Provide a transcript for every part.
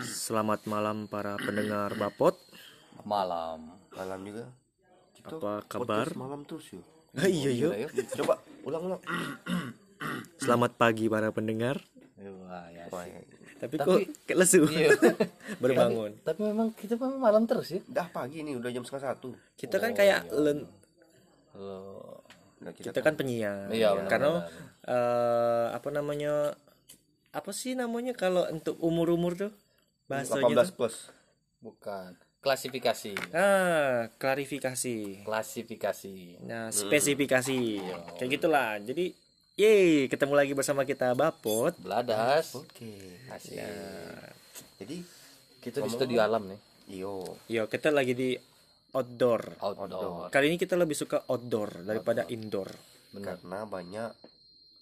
Selamat malam para pendengar Bapot. malam malam juga kita Apa kabar? malam terus yuk Ah, iya yuk. coba ulang ulang Selamat pagi para pendengar. Wah, ya ya. Tapi, Tapi- kok kayak lesu. Iya. Baru bangun. tapi memang kita memang malam terus ya dah pagi nih udah jam setengah satu Kita kan kayak len Oh, nah, kita, kita kan penyiar. Iya, benar, Karena eh, apa namanya? Apa sih namanya kalau untuk umur-umur tuh? Bahasanya 18 tuh? plus bukan klasifikasi Ah, klarifikasi. klasifikasi Nah, spesifikasi. Kayak gitulah. Jadi, yeay, ketemu lagi bersama kita Bapot. beladas. Oke. Asik. Jadi kita di studio alam nih. Iyo. Yo, kita lagi di outdoor. outdoor. Kali ini kita lebih suka outdoor daripada indoor. benar. Karena banyak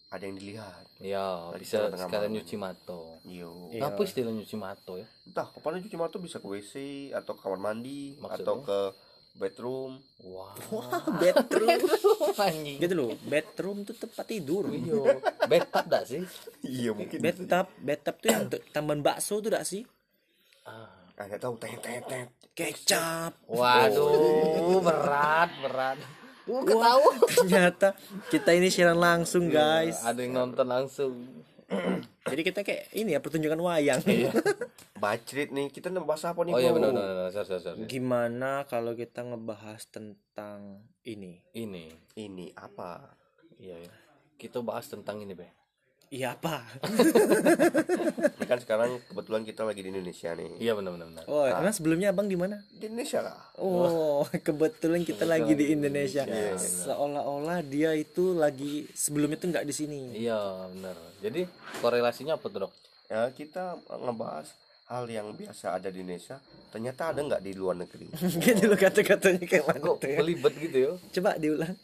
ada yang dilihat. Ya Lagi bisa sekalian nyuci mato. Iyo. Iya. apa istilah nyuci mato ya? Entah kapan cuci mata bisa ke WC atau ke kamar mandi Maksudnya? atau ke bedroom wah bedroom. anjing gitu loh, bedroom tuh tempat tidur. iya betap dah sih iya mungkin Bathtub, bathtub tuh yang untuk tambahan bakso tuh dak sih? ah. nggak tahu tet tet tet Kecap. waduh berat berat Gua ketawa Ternyata kita ini siaran langsung, guys. ada yang nonton langsung Jadi kita kayak ini ya pertunjukan wayang. bacrit nih kita bahas apa nih oh iya benar benar benar. sorry sorry sorry. Gimana kalau kita ngebahas tentang ini? ini. Ini apa? Iya ya kita bahas tentang ini be Iya apa? ini kan sekarang kebetulan kita lagi di Indonesia nih iya benar benar Oh, emang sebelumnya Abang di mana? di Indonesia lah Oh, kebetulan kita lagi di Indonesia. Seolah-olah dia itu lagi sebelumnya tuh nggak di sini. iya benar jadi korelasinya apa tuh dok ya kita ngebahas hal yang biasa ada di Indonesia ternyata ada nggak di luar negeri gitu loh kata-katanya kayak mana kok tuh ya? pelibet gitu ya Coba diulang.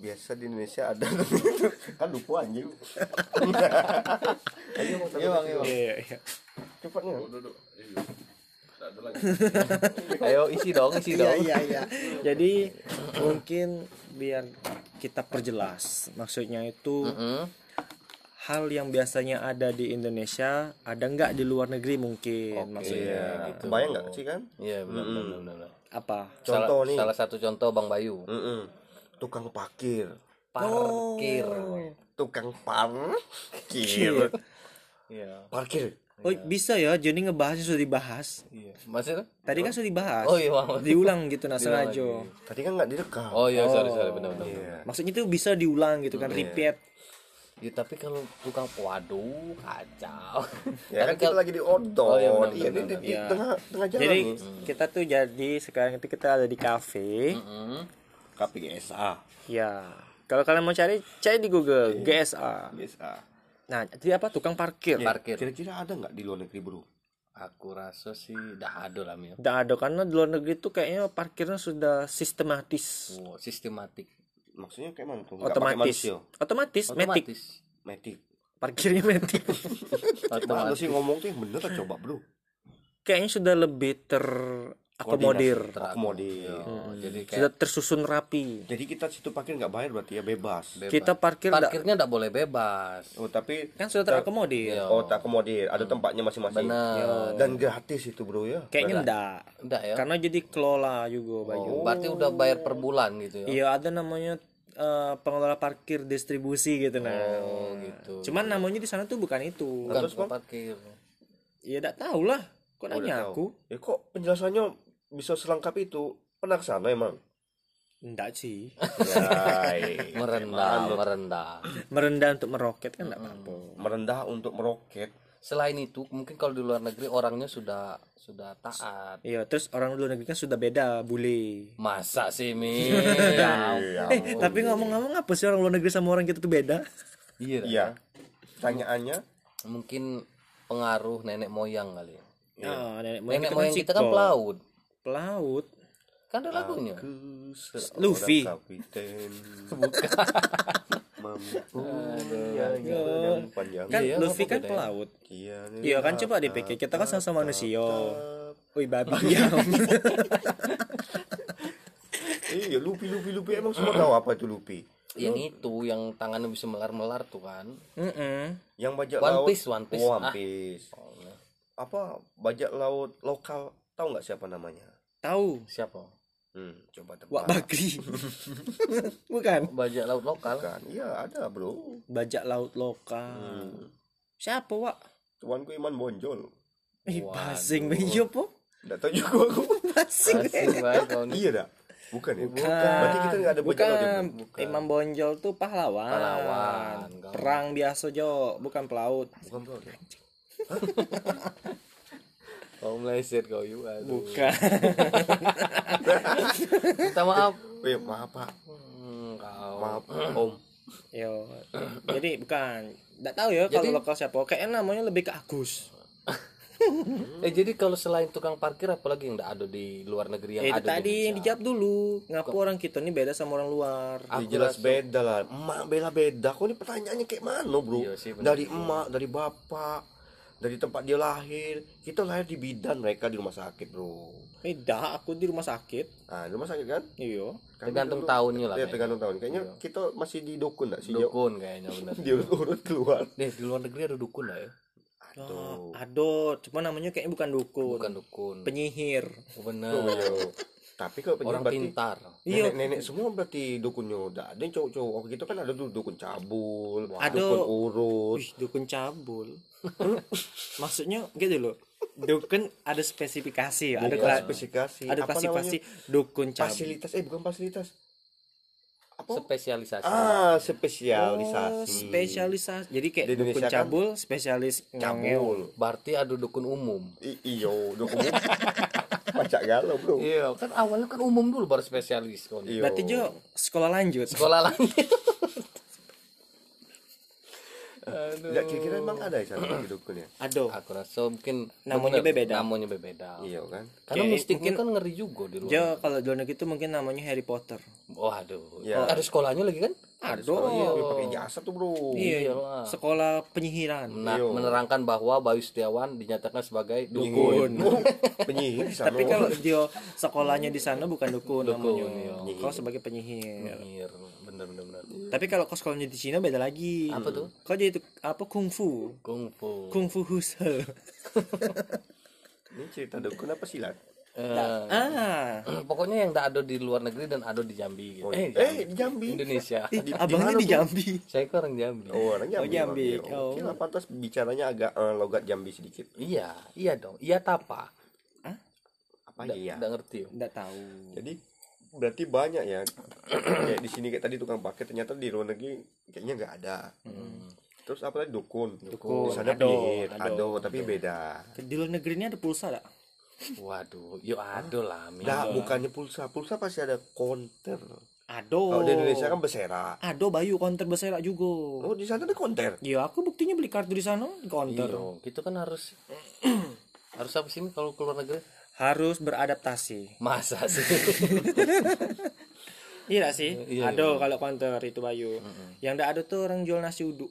Biasa di Indonesia ada kan lupa anjing Ayo, iya bang iya bang Iya, iya. cepat nih ayo isi dong isi Iya, dong iya, iya. Jadi mungkin biar kita perjelas. Maksudnya itu Mm-mm. hal yang biasanya ada di Indonesia ada nggak di luar negeri mungkin maksudnya. ya kebayang nggak sih kan iya benar benar benar benar. Apa? Contoh salah, nih. salah satu contoh bang Bayu Mm-mm. Tukang parkir parkir tukang parkir iya Oh, parkir bisa ya. Jadi ngebahasnya sudah dibahas. iya maksudnya Tadi kan sudah dibahas. oh iya Diulang gitu nah sengaja. lagi. tadi kan nggak direkam oh iya sorry sorry benar benar Iya. Maksudnya itu bisa diulang gitu kan, repeat. Ya, tapi kalau tukang waduh kacau. ya kan kita lagi di outdoor Oh, iya, benar, iya benar, di, di- di Iya. tengah tengah jalan Jadi nih kita tuh jadi sekarang itu kita ada di kafe. Mm, KPGSA Ya. Kalau kalian mau cari, cari di Google GSA. GSA Nah, jadi apa? Tukang parkir. parkir. kira-kira ada nggak di luar negeri bro Aku rasa sih dah ada lah Mil. Tidak ada karena di luar negeri tuh kayaknya parkirnya sudah sistematis, Oh, sistematik. maksudnya kayak mana tuh otomatis, otomatis, metik, Otomatis. metik parkirnya metik. Otomatis. sih ngomong tuh yang bener coba bro kayaknya sudah lebih terakomodir, Akomodir. Oh, jadi kayak sudah tersusun rapi. Jadi kita situ parkir nggak bayar berarti ya bebas. bebas. Kita parkir nggak- parkirnya enggak boleh bebas. Oh tapi kan sudah terakomodir. Iya. oh tak akomodir, ada tempatnya masing-masing. Benar. Dan gratis itu bro ya. Kayaknya enggak. Enggak ya? Karena jadi kelola juga Bayu. Oh, berarti udah bayar per bulan gitu ya. Iya, ada namanya eh, pengelola parkir distribusi gitu nah. Oh, gitu. Cuman namanya di sana tuh bukan itu. Bukan Terus, Bang? parkir. Ya enggak tahu lah. Kok Oh, nanya aku? Ya kok penjelasannya bisa selengkap itu? Pernah ke sana emang? Enggak sih. Ya, iya. Merendah, merendah. Merendah untuk meroket kan enggak apa-apa. merendah untuk meroket. Selain itu, mungkin kalau di luar negeri orangnya sudah sudah taat. Iya, terus orang luar negeri kan sudah beda bule. Masa sih, Mi? Iya. Eh, tapi ngomong-ngomong apa sih orang luar negeri sama orang kita tuh beda? Iya. Iya. Tanyaannya Mungkin pengaruh nenek moyang kali. ya. Ah, nenek moyang Nenek kita moyang kan kita kan pelaut. Pelaut. Kan ada lagunya. Luffy. kapiten mempunyai badan panjang. Kan Iya, Luffy kan pelaut. Kian Iya kan coba dipikir kita kan sama-sama manusia. Wih babi diam. iya lupi lupi lupi emang semua tahu apa itu lupi yang itu yang tangannya bisa melar-melar tuh kan Mm-mm. yang bajak One laut Piece, One Piece. Oh, One Ah. Piece. apa bajak laut lokal tahu nggak siapa namanya Tahu. siapa hmm, coba tebak Wak Bakri. Bukan. bajak laut lokal kan iya ada bro Bajak laut lokal. Hmm. Siapa, Wak? tuanku Iman Bonjol Waduh. basing bejo po. nggak tahu juga aku Basing. Asing banget kau nih. iya dah bukan ya Bukan. berarti kita nggak ada bajak laut ya, Bukan. bro? Imam Bonjol tuh pahlawan. Pahlawan. Perang biasa Jo, bukan pelaut. bukan bro ya? kau meleset kau yuk aduh. Bukan. minta maaf Eh, maaf pak Hmm, kau maaf om Yo. Jadi bukan. Enggak tahu ya kalau lokal siapa. Kayaknya namanya lebih ke Agus. eh jadi kalau selain tukang parkir apalagi yang enggak ada di luar negeri yang Ya, itu ada di tadi yang dijawab dulu. Ngapa orang kita ini beda sama orang luar? Ya, Aku jelas beda lah emak bela beda kok ini pertanyaannya kayak mana bro Iya sih, dari emak dari bapak dari tempat dia lahir kita lahir di bidan mereka di rumah sakit bro Beda, aku di rumah sakit. ah di rumah sakit kan Iya. Kami Tergantung dulu- tahunnya lah Iya, kayaknya. tergantung tahun kayaknya kita masih di dukun nggak sih dukun kayaknya benar di urut keluar deh di luar negeri ada dukun lah ya Tuh. Ado, cuma namanya kayaknya bukan dukun. bukan dukun Penyihir. Oh, benar Oh, iya. Tapi kalau orang berarti pintar Iya. nenek-nenek semua berarti dukunnya udah ada yang cowok-cowok gitu kan ada dulu dukun cabul Ada. dukun urut Wih, dukun cabul. Maksudnya gitu loh. Dukun ada spesifikasi, ada Bukan kla- spesifikasi ada Apa klasifikasi namanya? dukun cabul. fasilitas eh bukan fasilitas apa spesialisasi ah Oh, spesialisasi spesialisasi. Jadi kayak Di dukun kan cabul spesialis ngangel. cabul berarti ada dukun umum I- iyo dukun pacak galau bro iya kan awalnya kan umum dulu baru spesialis kau nih. Iyo. Berarti Jo sekolah lanjut. sekolah lagi Nggak, kira-kira emang ada ya cara bagi dukun ya Ado. aku rasa mungkin Namanya bener, beda. namanya beda iya kan karena Kayak mistiknya mungkin- kan ngeri juga di luar Jo kalau di luar negeri itu mungkin namanya Harry Potter. waduh Ya. ada sekolahnya lagi kan Ado. iya pakai jasa tuh bro Iya, Iyalah. sekolah penyihiran. Nah, Iya. menerangkan bahwa Bayu Setiawan dinyatakan sebagai Dukun. dukun. penyihir di sana Tapi kalau dia sekolahnya di sana bukan dukun, Dukun, namanya. iya. Kau sebagai penyihir. Bener, bener, bener, bener. Tapi kalau kau sekolahnya di Cina beda lagi. Apa tuh? Kau jadi itu apa kungfu? Kungfu. Kungfu husel. ini cerita dukun apa silat Eh, ah, pokoknya yang tak ada di luar negeri dan ada di Jambi gitu. Oh, eh, eh di Jambi Indonesia. ih, abangnya di Jambi. Saya kan orang Jambi. oh orang Jambi Oh, Jambi. Oke, Oh. Oke lah pantas bicaranya agak eh, logat Jambi sedikit Iya, iya dong. Iya tapa. apa Nggak- iya nggak ngerti. Enggak tahu. jadi berarti banyak ya kayak di sini kayak tadi tukang pakai ternyata di luar negeri kayaknya nggak ada terus apa tadi dukun Dukun, di sana ado, penyihir ado. ado, tapi beda Di luar negeri ini ada pulsa enggak? Waduh, yuk ada lah. Nah, bukannya pulsa pulsa pasti ada konter Ado. kalau di Indonesia kan bersera Ado Bayu konter berserak juga. oh di sana ada konter Ya aku buktinya beli kartu di sana di konter. Iya, gitu kan harus harus apa sih kalau keluar negeri? Harus beradaptasi. Masa sih? Iya sih? Iya, Ado kalau konter itu Bayu. Yang enggak ada tuh orang jual nasi uduk.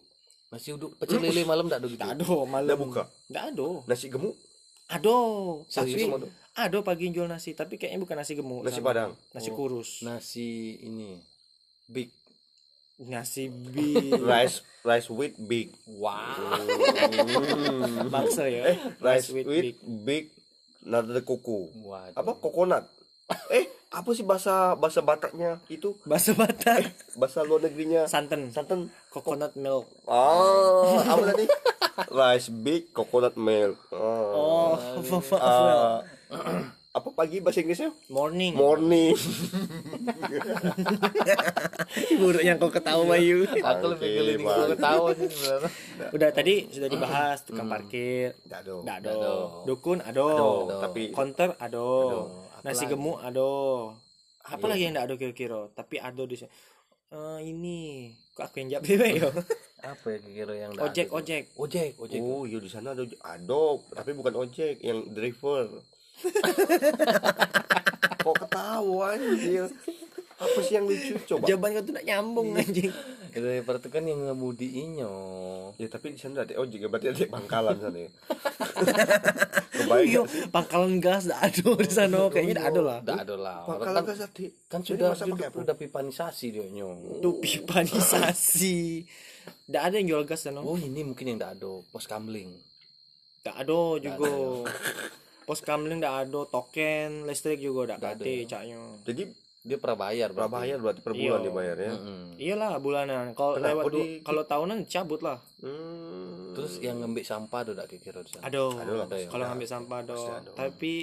Masih uduk pecel lele malam enggak ada gitu. Enggak ada malam. Nggak buka? Enggak ada. nasi gemuk Ado. Serius, Tapi Ado? ada pagi yang jual nasi, tapi kayaknya bukan nasi gemuk. nasi sama. padang Nasi Oh. kurus. Nasi ini big. Nasi bi rice rice with big Wow. bakso ya. rice with with big. big nada kuku Waduh. apa kokonat eh apa sih bahasa bahasa Bataknya itu Bakso batak. bahasa luar negerinya Santan. santan Coconut milk. ah apa tadi rice big coconut milk Oh, Ah. Ah, apa pagi bahasa Inggrisnya morning. morning Buruk yang kau ketahui Bayu. Aku lebih geli gue ketawa sih sebenarnya. Udah tadi sudah dibahas tukang parkir. Nggak ada. Nggak ada. Ado. Dukun ado. Ado, tapi- Konter ado. Nasi lagi? gemuk ado. Apa lagi yang nggak ada kira-kira? Tapi ado di sini. Eh, ini kok aku yang jawab ya yo. Apa ya kira yang Ojek, ada? ojek. Ojek, ojek. Oh iya di sana ada ada tapi bukan ojek yang driver. Kok ketawa anjir? Apa sih yang lucu coba? Jawaban kau tuh nggak nyambung anjing. driver itu kan yang ngemudiinyo ya tapi di sana ada oh juga berarti ada pangkalan sana ya Iya, gak pangkalan gas dah ada di sana kayaknya dah ada lah. Udah ada lah pangkalan kan, gas tadi kan sudah sudah, apa? udah pipanisasi dia nyo Tuh pipanisasi. Dah ada yang jual gas sana. oh ini mungkin yang tidak ada pos kamling Dah ada juga. Pos kamling dah ada, token listrik juga dah ada. ada caknya. jadi dia pernah bayar berapa berapa bayar berarti per bulan Iya. dia bayar ya Mm-mm. Iyalah bulanan. Kalau lewat di- kalau tahunan cabut lah. hmm. terus yang ngambil sampah ada tak kira di sana Aduh. Ada ada ya? Kalau ngambil sampah ada. Ada. Tapi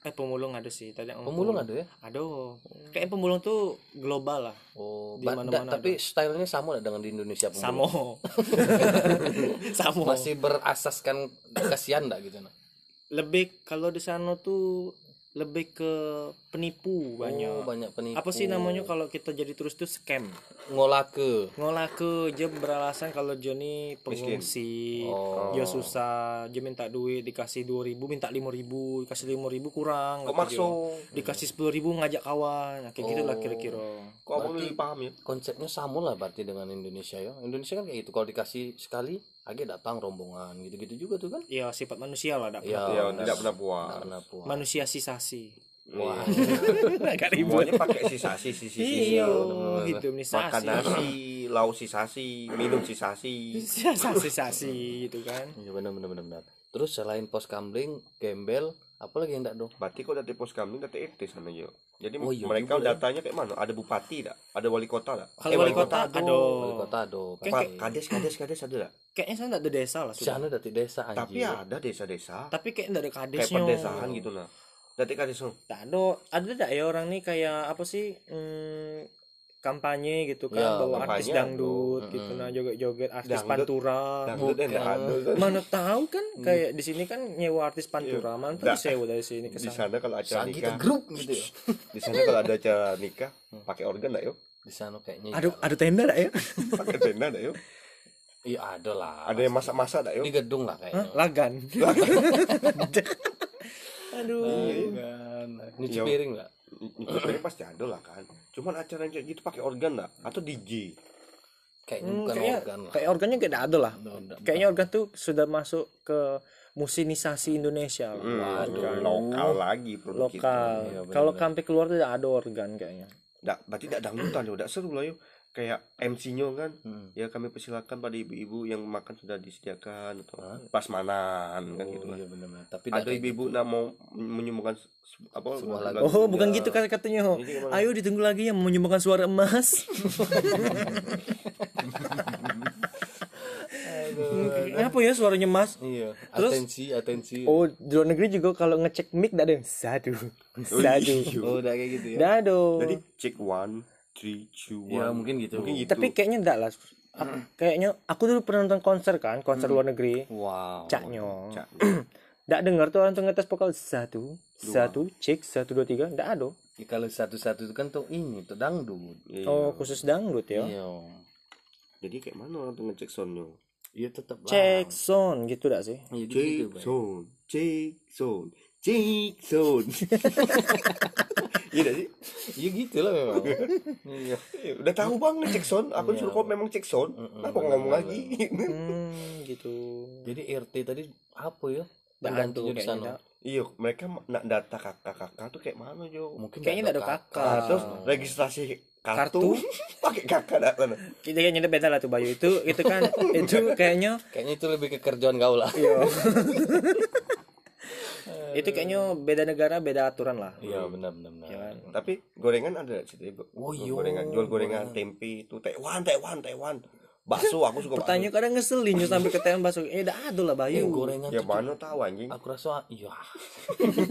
eh pemulung ada sih. Tadi pemulung ada ya Ada. Kayak pemulung tuh global lah. oh Di ba- mana-mana da- tapi stylenya sama dengan di Indonesia pemulung? Samo. Samo. masih berasaskan kasihan enggak gitu nah Lebih kalau di sana tuh lebih ke penipu oh, banyak. banyak penipu Apa sih namanya kalau kita jadi turis tuh scam. ngolah ke Ngolah ke dia beralasan kalau Johnny pengungsi, Oh. dia susah, dia minta duit dikasih 2000 minta 5000 dikasih 5000 kurang. kok masuk Dikasih 10000 ngajak kawan, Nah, kayak gitu lah Oh. kira-kira. kok paham ya konsepnya sama lah berarti dengan Indonesia ya Indonesia kan kayak gitu kalau dikasih sekali agak datang rombongan gitu-gitu juga tuh kan? Ya sifat manusia lah, dak ya ya tidak pernah puas. Nggak pernah puas. Manusia sisasi. wah. Agak ribut. semuanya pakai sisasi sisi sisi Iya, bener-bener. hidup nih makan nasi lauk sisasi minum sisasi. Sisasi-sasi gitu kan. iya benar benar benar benar terus selain pos kamling gembel apa lagi yang enggak dong berarti kok dari pos kambing dari RT sana yo jadi Oh, iya mereka juga ya. datanya kayak mana ada bupati tak ada wali kota tak Kalau wali kota ada. wali kota ada Kayak- pasti. kades kades kades ada tak Kayaknya saya enggak ada desa lah sudah. sana dari desa anjir tapi ada desa-desa Tapi kayak enggak ada kayak kadesnya. pedesaan gitu nah dari kades no. Tak ada. Ada enggak ya orang nih kayak apa sih? Hmm, kampanye gitu kan Ya, bawa artis dangdut ada. gitu nah joget-joget artis Dangdut. pantura. Dangdut bukan. enggak ada kan. mana tahu kan kayak di sini kan nyewa artis pantura mana tuh disewa dari sini ke di sana. sana kalau acara Saat kita nikah. grup gitu ya. Di sana kalau ada acara nikah pakai organ tak yo di sana kayaknya ada ada tenda enggak ya? Pakai tenda tak yo iya ada lah. Ada yang masak-masak tak yo di gedung lah kayaknya. Lagan. Aduh. Kan nyuci Iya. piring nggak Nikah pasti ada lah kan. Cuman acara yang kayak gitu pakai organ tak atau DJ kayaknya Hmm, bukan kayaknya organ lah. kayak organnya kayak enggak ada lah. Kayaknya organ tuh sudah masuk ke musinisasi Indonesia lah. Hmm, lokal lagi produk lokal. benar, kalau sampai keluar tuh tidak ada organ kayaknya. Nggak, berarti tidak dangdutan yo, tidak seru lah yo. Kayak MC-nya kan, Hmm. ya kami persilakan pada ibu-ibu yang makan sudah disediakan atau prasmanan kan gitu oh, kan. iya benar-benar. Tapi Ada ibu-ibu nak mau menyumbangkan se- apa Sebuah lagu oh bukan ya. gitu kata katanya ayo ditunggu lagi yang menyumbangkan suara emas. Kenapa ya suaranya emas? iya. Terus? atensi atensi. Oh, di luar negeri juga kalau ngecek mic tidak ada yang satu, satu, oh udah kayak gitu ya? Ada. Jadi check one, three, two, one. ya mungkin gitu Mungkin gitu. Tapi kayaknya enggak lah. Aku- Kayaknya aku dulu pernah nonton konser kan, konser luar negeri. wow Caknya. Cak. Enggak dengar tuh orang tuh ngetes vokal satu, satu, cek satu dua tiga, enggak ada. Ya, kalau satu-satu itu kan tuh ini tuh dangdut Iya. Oh, khusus dangdut ya. iya Jadi kayak mana orang tuh ngecek soundnya? iya tetap Cek sound gitu enggak sih? iya gitu, Check gitu Bang. sound, check sound, check sound. Iya nggak sih? iya gitu lah memang iya Udah tahu bang ngecek sound, aku disuruh kok memang cek sound. Kenapa ngomong lagi? Hmm, gitu. jadi RT tadi apa ya di kayaknya. sana. Iya, mereka nak data kakak-kakak tuh kayak mana Jo? mungkin Kayaknya ada kakak. Nah, terus registrasi kartu, pakai kakak dah sana. Kita kayaknya beda lah tuh Bayu itu itu kan itu kayaknya kayaknya itu lebih ke kerjaan kau lah Iya. Itu kayaknya beda negara beda aturan lah. iya benar benar benar Ya kan? Tapi gorengan ada situ Ibu. Oh, iya. Gorengan, jual gorengan tempe itu Taiwan, Taiwan, Taiwan. Bakso aku suka bakso. Pertanyaan kadang ngeselin yo sampai ke tembak bakso. Eh, dah ada lah eh, Bayu. gorengan Ya mana tahu anjing. aku rasa iya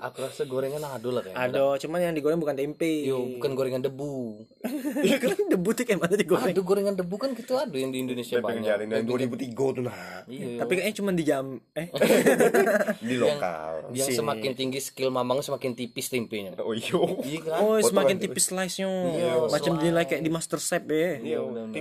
aku rasa gorengan ada lah kayaknya Ada, cuman yang digoreng bukan tempe. Yo, bukan gorengan debu. Iya kan debut tuh kayak mana digoreng. Ada gorengan debu kan gitu ada yang di Indonesia Tempe banyak. jaring dari 2003 tuh nah. Iya. Tapi kayaknya cuma di jam eh Di lokal. yang Sini. semakin tinggi skill mamang semakin tipis tempenya. Oh iya. Iya kan? Oh, semakin tipis slice-nya. Iya, Macam slice. dinilai kayak di Master Chef ya. Iya,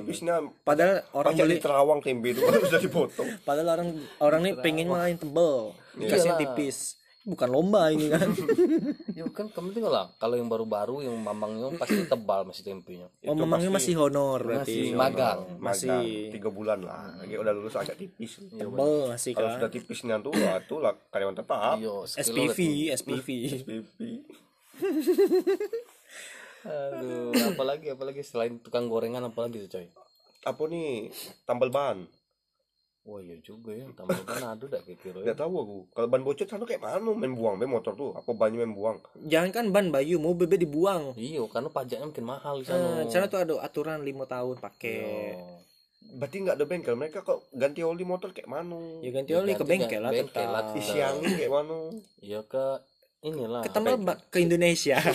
tipisnya Padahal orang beli terawang tempe itu kan sudah dipotong. padahal orang orang nih pengen malah yang tebel. Dikasih yang tipis. bukan lomba ini kan. Ya kan kamu tinggal lah. Kalau yang baru-baru yang mamangnya pasti tebal masih tempenya. Oh memangnya masih honor masih berarti magang Magang, Masih. tiga bulan lah. Lagi udah lulus agak tipis. Tebel masih kalau kan. sudah tipisnya tuh wah tuh lah karyawan tetap. Iyo SPV SPV SPP aduh. Apalagi apalagi selain tukang gorengan apalagi tuh coy? Apa nih? Tambal ban? Wah iya juga ya tambah kan ada dak kira ya. Nggak tahu aku. Kalau ban bocor sana kayak mana main buang main motor tuh. Apa bannya main buang? Jangan kan ban bayu mau bebe dibuang. Iyo karena pajaknya mungkin mahal di Eh, sana. di sana tuh ada aturan lima tahun pakai. Iyo. berarti nggak ada bengkel. Mereka kok ganti oli motor kayak mana ya ganti Ya, oli ke ganti- bengkel lah bengkel lah. tetap. Isi angin kayak mana iya ke inilah ke tambal ba- ke Indonesia.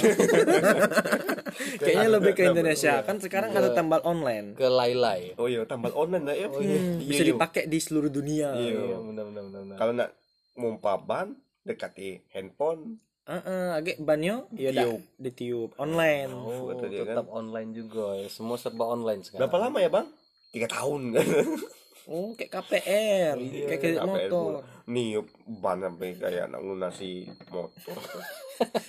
Kayaknya lebih ke Indonesia. Kan sekarang ada tambal online. ke lailai. Oh iya tambal online lah ya. Hmm, Iya, bisa iya. dipakai di seluruh dunia. Iya. iya benar benar benar benar. kalau nak mompa ban dekati handphone. Heeh, agak banyo ya udah Tiup. ditiup. Online. Oh kata dia tetap online juga. Ya semua serba online sekarang. Berapa lama ya bang? Tiga tahun oh kayak KPR kayak kredit KPR motor. pula. nih ban sampai kayak nak lunasi motor.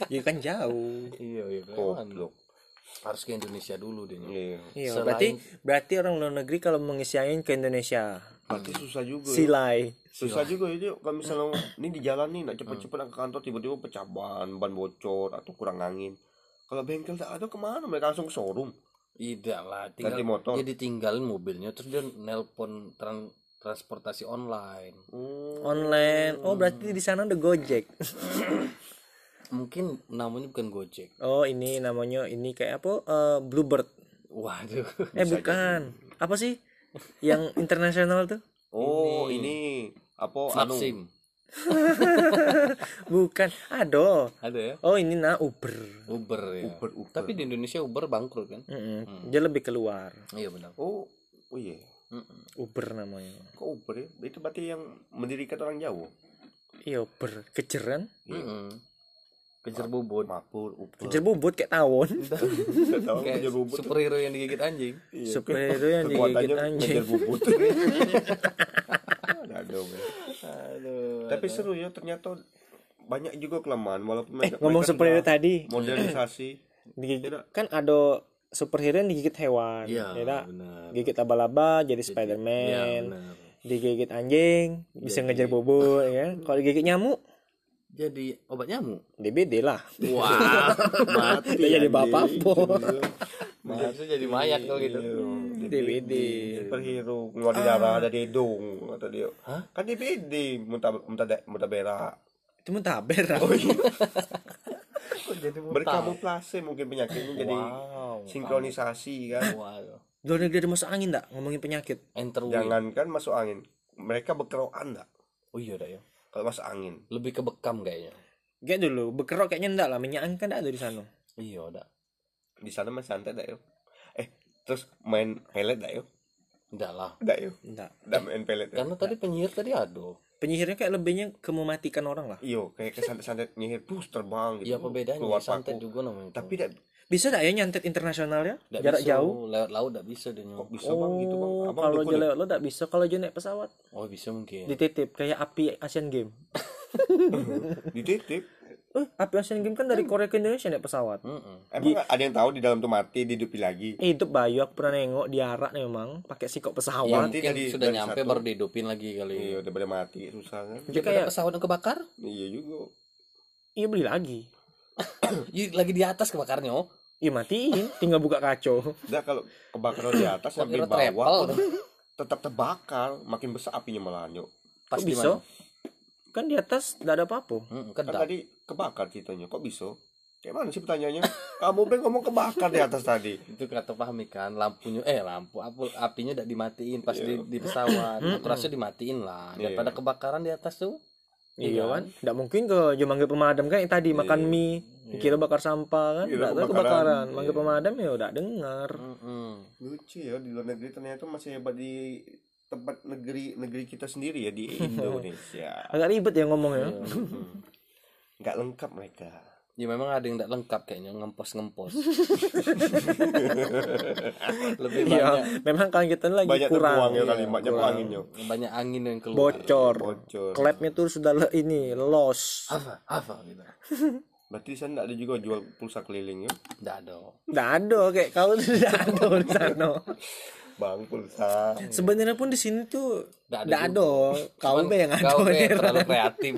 Ya kan jauh. Iya iya kan. goblok. Harus ke Indonesia dulu deh. Iya. Iya Selain- berarti berarti orang luar negeri kalau mengisi angin ke Indonesia? Berarti susah juga ya. silai. Susah juga ya Dio. kalau misalnya ini di jalan nih nak cepet-cepet nak ke kantor tiba-tiba pecah ban ban bocor atau kurang angin. Kalau bengkel tak ada ke mana mereka? Langsung ke showroom tidak lah tinggal Ganti motor. dia ditinggalin mobilnya terus dia nelpon tran- transportasi online. Online. Oh berarti di sana ada Gojek. Mungkin namanya bukan Gojek. Oh ini namanya ini kayak apa? Eh, Bluebird. Waduh. Eh bukan. Apa sih? Yang internasional tuh? Oh ini, apa anu? Maxim bukan. Ada. Ada ya? Oh ini nah Uber. Uber ya. Uber, Uber. tapi di Indonesia Uber bangkrut kan? Mm-mm. dia lebih keluar. Iya benar. Oh oh iya. Uber namanya. Kok Uber ya? Itu berarti yang mendirikan orang Jawa? Iya Uber. Kejeran? Mm-mm. kejar bubut. Mapur Uber. Kejer bubut kayak tawon. Kayak kejar bubut. superhero yang digigit anjing. Superhero yang digigit anjing. ngejar bubut Aduh, men. aduh tapi seru ya ternyata banyak juga kelemahan walaupun mereka, ngomong superhero tadi. modernisasi. Digigit kan ada superhero yang digigit hewan. Iya, ya benar. gigit laba-laba jadi Iya, Spiderman. benar. digigit anjing bisa ngejar bubut ya kalau digigit nyamuk? Jadi obat nyamuk? DBD lah. Wah mati jadi bapak po Maksudnya jadi mayat kalau gitu DBD superhero keluar di darah ada dedong kata dia Hah? kan DBD muntah muntah muntah berak. Itu mentaber lah. kok jadi berkamuflase mungkin penyakitnya jadi wow sinkronisasi kan? Wow luar negeri ada masuk angin tak ngomongin penyakit. Enter jangankan masuk angin mereka berkerokan enggak oh iya dah ya. Kalau masuk angin. Lebih ke bekam kayaknya. Kayak dulu bekerok kayaknya enggak lah. Minyak angin kan enggak ada di sana. Iya dah di sana mah santai dah eh terus main pelet dah yo enggak lah. Dah yo enggak dah main pelet dah karena tadi penyihir tadi ada. Penyihirnya kayak lebihnya ke mematikan orang lah. Iyo kayak kesantet-santet nyihir. Terus terbang gitu. Iya apa bedanya? Keluar santet paku. juga namanya itu. tapi dak bisa tak ya nyantet internasional ya Nggak jarak bisa, jauh? lewat laut enggak bisa dia kok bisa bang? Gitu bang. Oh, abang kalau dia ya? lewat lo tak bisa. Kalau dia naik pesawat? Oh bisa mungkin. Dititip. Kayak api Asian Game dititip eh api Asian Game kan dari Korea ke Indonesia naik pesawat. Mm-mm. emang ada yang tahu di dalam tuh mati dihidupi lagi? Eh, hidup Bayu aku pernah nengok diarak memang pakai sikok ya pesawat Nanti mungkin dari- sudah dari nyampe satu. baru dihidupin lagi kali. Iya udah pada mati susah kan? Daripada kayak pesawat yang kebakar? Iya juga. Iya beli lagi. Lagi di atas kebakarnya oh. Iya matiin tinggal buka kacau udah kalau kebakaran di atas sampai bawah tetap terbakar makin besar apinya malah nyok pas kok di bisa? mana kan di atas tidak ada apa-apa. Hmm, kan tadi kebakar ceritanya kok bisa? Kayak mana sih pertanyaannya? Kamu ben ngomong kebakar di atas tadi. Itu kata pahami kan lampunya eh lampu apu apinya tidak dimatiin pas di, Iya. di pesawat. Aku rasa dimatiin lah. Iya. daripada kebakaran di atas tuh. Iya kan? tidak mungkin ke dia manggil pemadam kan yang tadi makan mie kira bakar sampah kan? Tidak tahu kebakaran. kebakaran. Manggil pemadam ya udah dengar Mm-mm. lucu ya di luar negeri ternyata masih hebat di tempat negeri negeri kita sendiri ya di Indonesia agak ribet ya ngomongnya nggak lengkap mereka Ya memang ada yang tidak lengkap kayaknya ngempos ngempos. Lebih Iya, banyak memang kalau kita lagi banyak kurang ya iya, kalimatnya kurang. anginnya banyak angin yang keluar. bocor. bocor Klepnya tuh sudah le- ini loss. Apa? Apa gitu? berarti saya nggak ada juga jual pulsa keliling ya Tidak ada. Nggak ada kayak kau tidak ada di sana. bang pulsa Sebenarnya pun di sini tuh Nggak ada ada. Kau be yang ada. Kau be terlalu kreatif.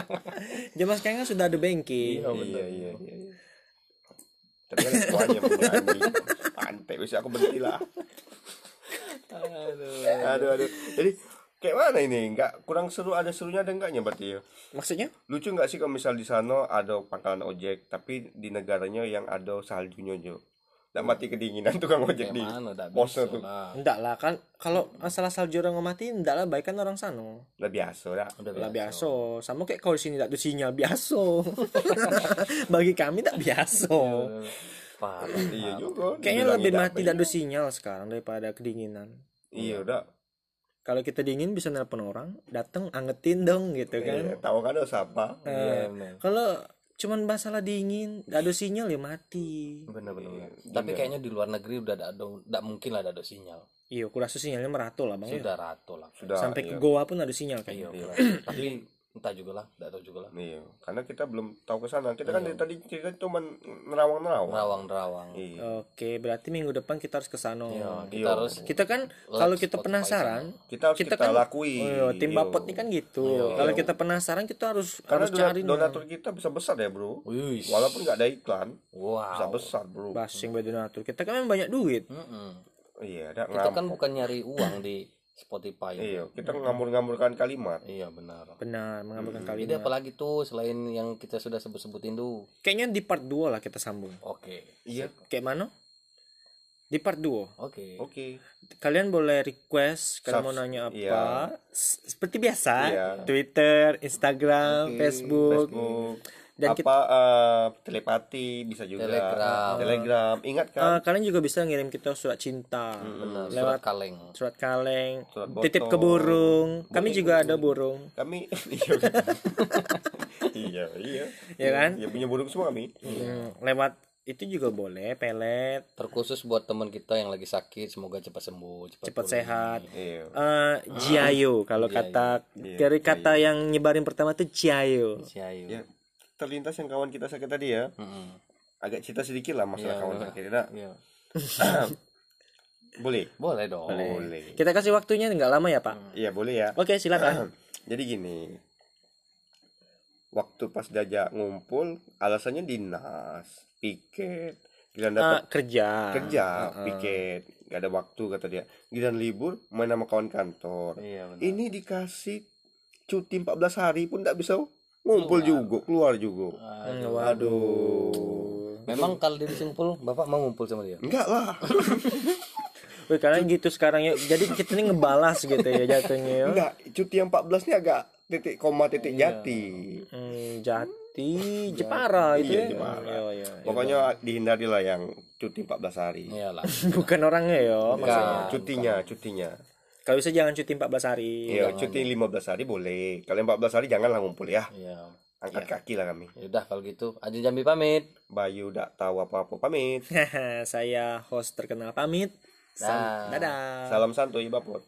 Zaman sekarang kan sudah ada banking. iya iya iya iya. tapi kan semuanya anjing pantai bisa aku berhenti lah Aduh. aduh aduh jadi kayak mana ini nggak kurang seru ada serunya ada enggaknya berarti ya Maksudnya? lucu nggak sih kalau misal di sana ada pangkalan ojek tapi di negaranya yang ada saljunya jo nggak mati kedinginan tukang ojek Yang di bisa tuh lah. Enggak lah kan kalau masalah salju orang mati enggak lah baik kan orang sana. udah biasa dah Udah Lah biasa. Sama kayak kau di sini tak ada sinyal biasa. Bagi kami tak biasa. Parah. iya juga Kayaknya lebih mati tak ada sinyal sekarang daripada kedinginan. iya udah Kalau kita dingin bisa nelpon orang, datang angetin dong gitu Iya, kan. tahu kan ada siapa Eh, Iya, benar. kalau cuman masalah dingin, gak ada sinyal ya mati. Benar-benar. Iya, Tapi kayaknya di luar negeri udah ada tidak mungkin lah ada sinyal. Iya, aku rasa sinyalnya merato lah bang. ya. Sudah rato lah. sudah Sampai iya. ke Goa pun ada sinyal Iya, kayaknya. kurang. Tapi entah juga lah, tidak tahu juga lah. Iya, karena kita belum tahu ke sana. Kita kan dari tadi cerita cuma nerawang-nerawang. Nerawang-nerawang. Iya. Oke, berarti minggu depan kita harus ke sana. Iya, kita Iya. harus Kita kan kalau kita penasaran, Kita harus kita, kita kan lakui. Oh, iya, tim Iya. bapot ini kan gitu. Kalau kita penasaran kita harus Karena harus cari donatur kita bisa besar ya, Bro. Wih. Walaupun nggak ada iklan, bisa Wow. besar, Bro. basing by donatur. Kita kan banyak duit. Mm-mm. Iya, ada Kita kan bukan nyari uang di Spotify. Iya, kita ngamur-ngamurkan kalimat. Iya benar. Benar, mengambilkan kali. Jadi apalagi tuh selain yang kita sudah sebut-sebutin tuh. Kayaknya di part 2 lah kita sambung. Oke. Iya. Kayak mana? Di part 2. Oke. Oke. Kalian boleh request kalau mau nanya apa. iya. Seperti biasa, Iya. Twitter, Instagram, Facebook. Facebook. Dan apa eh, telepati bisa juga. Telegram. Telegram. Ingat kan? Eh, kalian juga bisa ngirim kita surat cinta Benar. lewat Surat kaleng. surat kaleng, Surat titip botol. ke burung. Kami juga ada burung, Kami iya. iya, iya. ya kan? Ya punya burung semua kami. Hmm, lewat itu juga boleh, pelet, Terkhusus buat teman kita yang lagi sakit, semoga cepat sembuh, cepat, cepat pulih. sehat. Iya. Eh, Jiayo kalau kata Iya, dari kata yang nyebarin pertama tuh Jiayo. Ayu. Terlintas yang kawan kita sakit tadi ya. Mm-mm. Agak cerita sedikit lah masalah Iya, kawan boleh. sakit. Nah, Iya. boleh. Boleh dong. Boleh. Kita kasih waktunya nggak lama ya Pak? Iya, boleh ya. Oke silakan. Jadi gini. Waktu pas diajak ngumpul, alasannya dinas, piket, giliran dapat Eh, kerja. kerja, piket, gak ada waktu kata dia. Giliran libur, main sama kawan kantor. Iya benar. Ini dikasih cuti 14 hari pun tak bisa ngumpul juga, keluar juga. Hmm, Aduh. Memang kalau dia ngumpul, Bapak mau ngumpul sama dia? Enggak lah. Wih, karena gitu sekarang ya. Jadi kita ini ngebalas gitu ya jatuhnya ya. Enggak, cuti yang 14 ini agak titik koma titik jati. Hmm, jati, Jepara itu Iya, ya. Jepara. Iya, iya. Pokoknya dihindari lah yang cuti 14 hari. Iyalah. Bukan orangnya ya. Nah, cutinya, cutinya. Kalau bisa jangan cuti 14 hari. Iya, cuti 15 hari boleh. Kalau 14 hari janganlah ngumpul ya. Iya. Angkat kaki lah kami. Ya udah kalau gitu, Ajin Jambi pamit. Bayu tak tahu apa-apa pamit. Saya host terkenal pamit. Dah. Dadah. Salam santuy Bapot.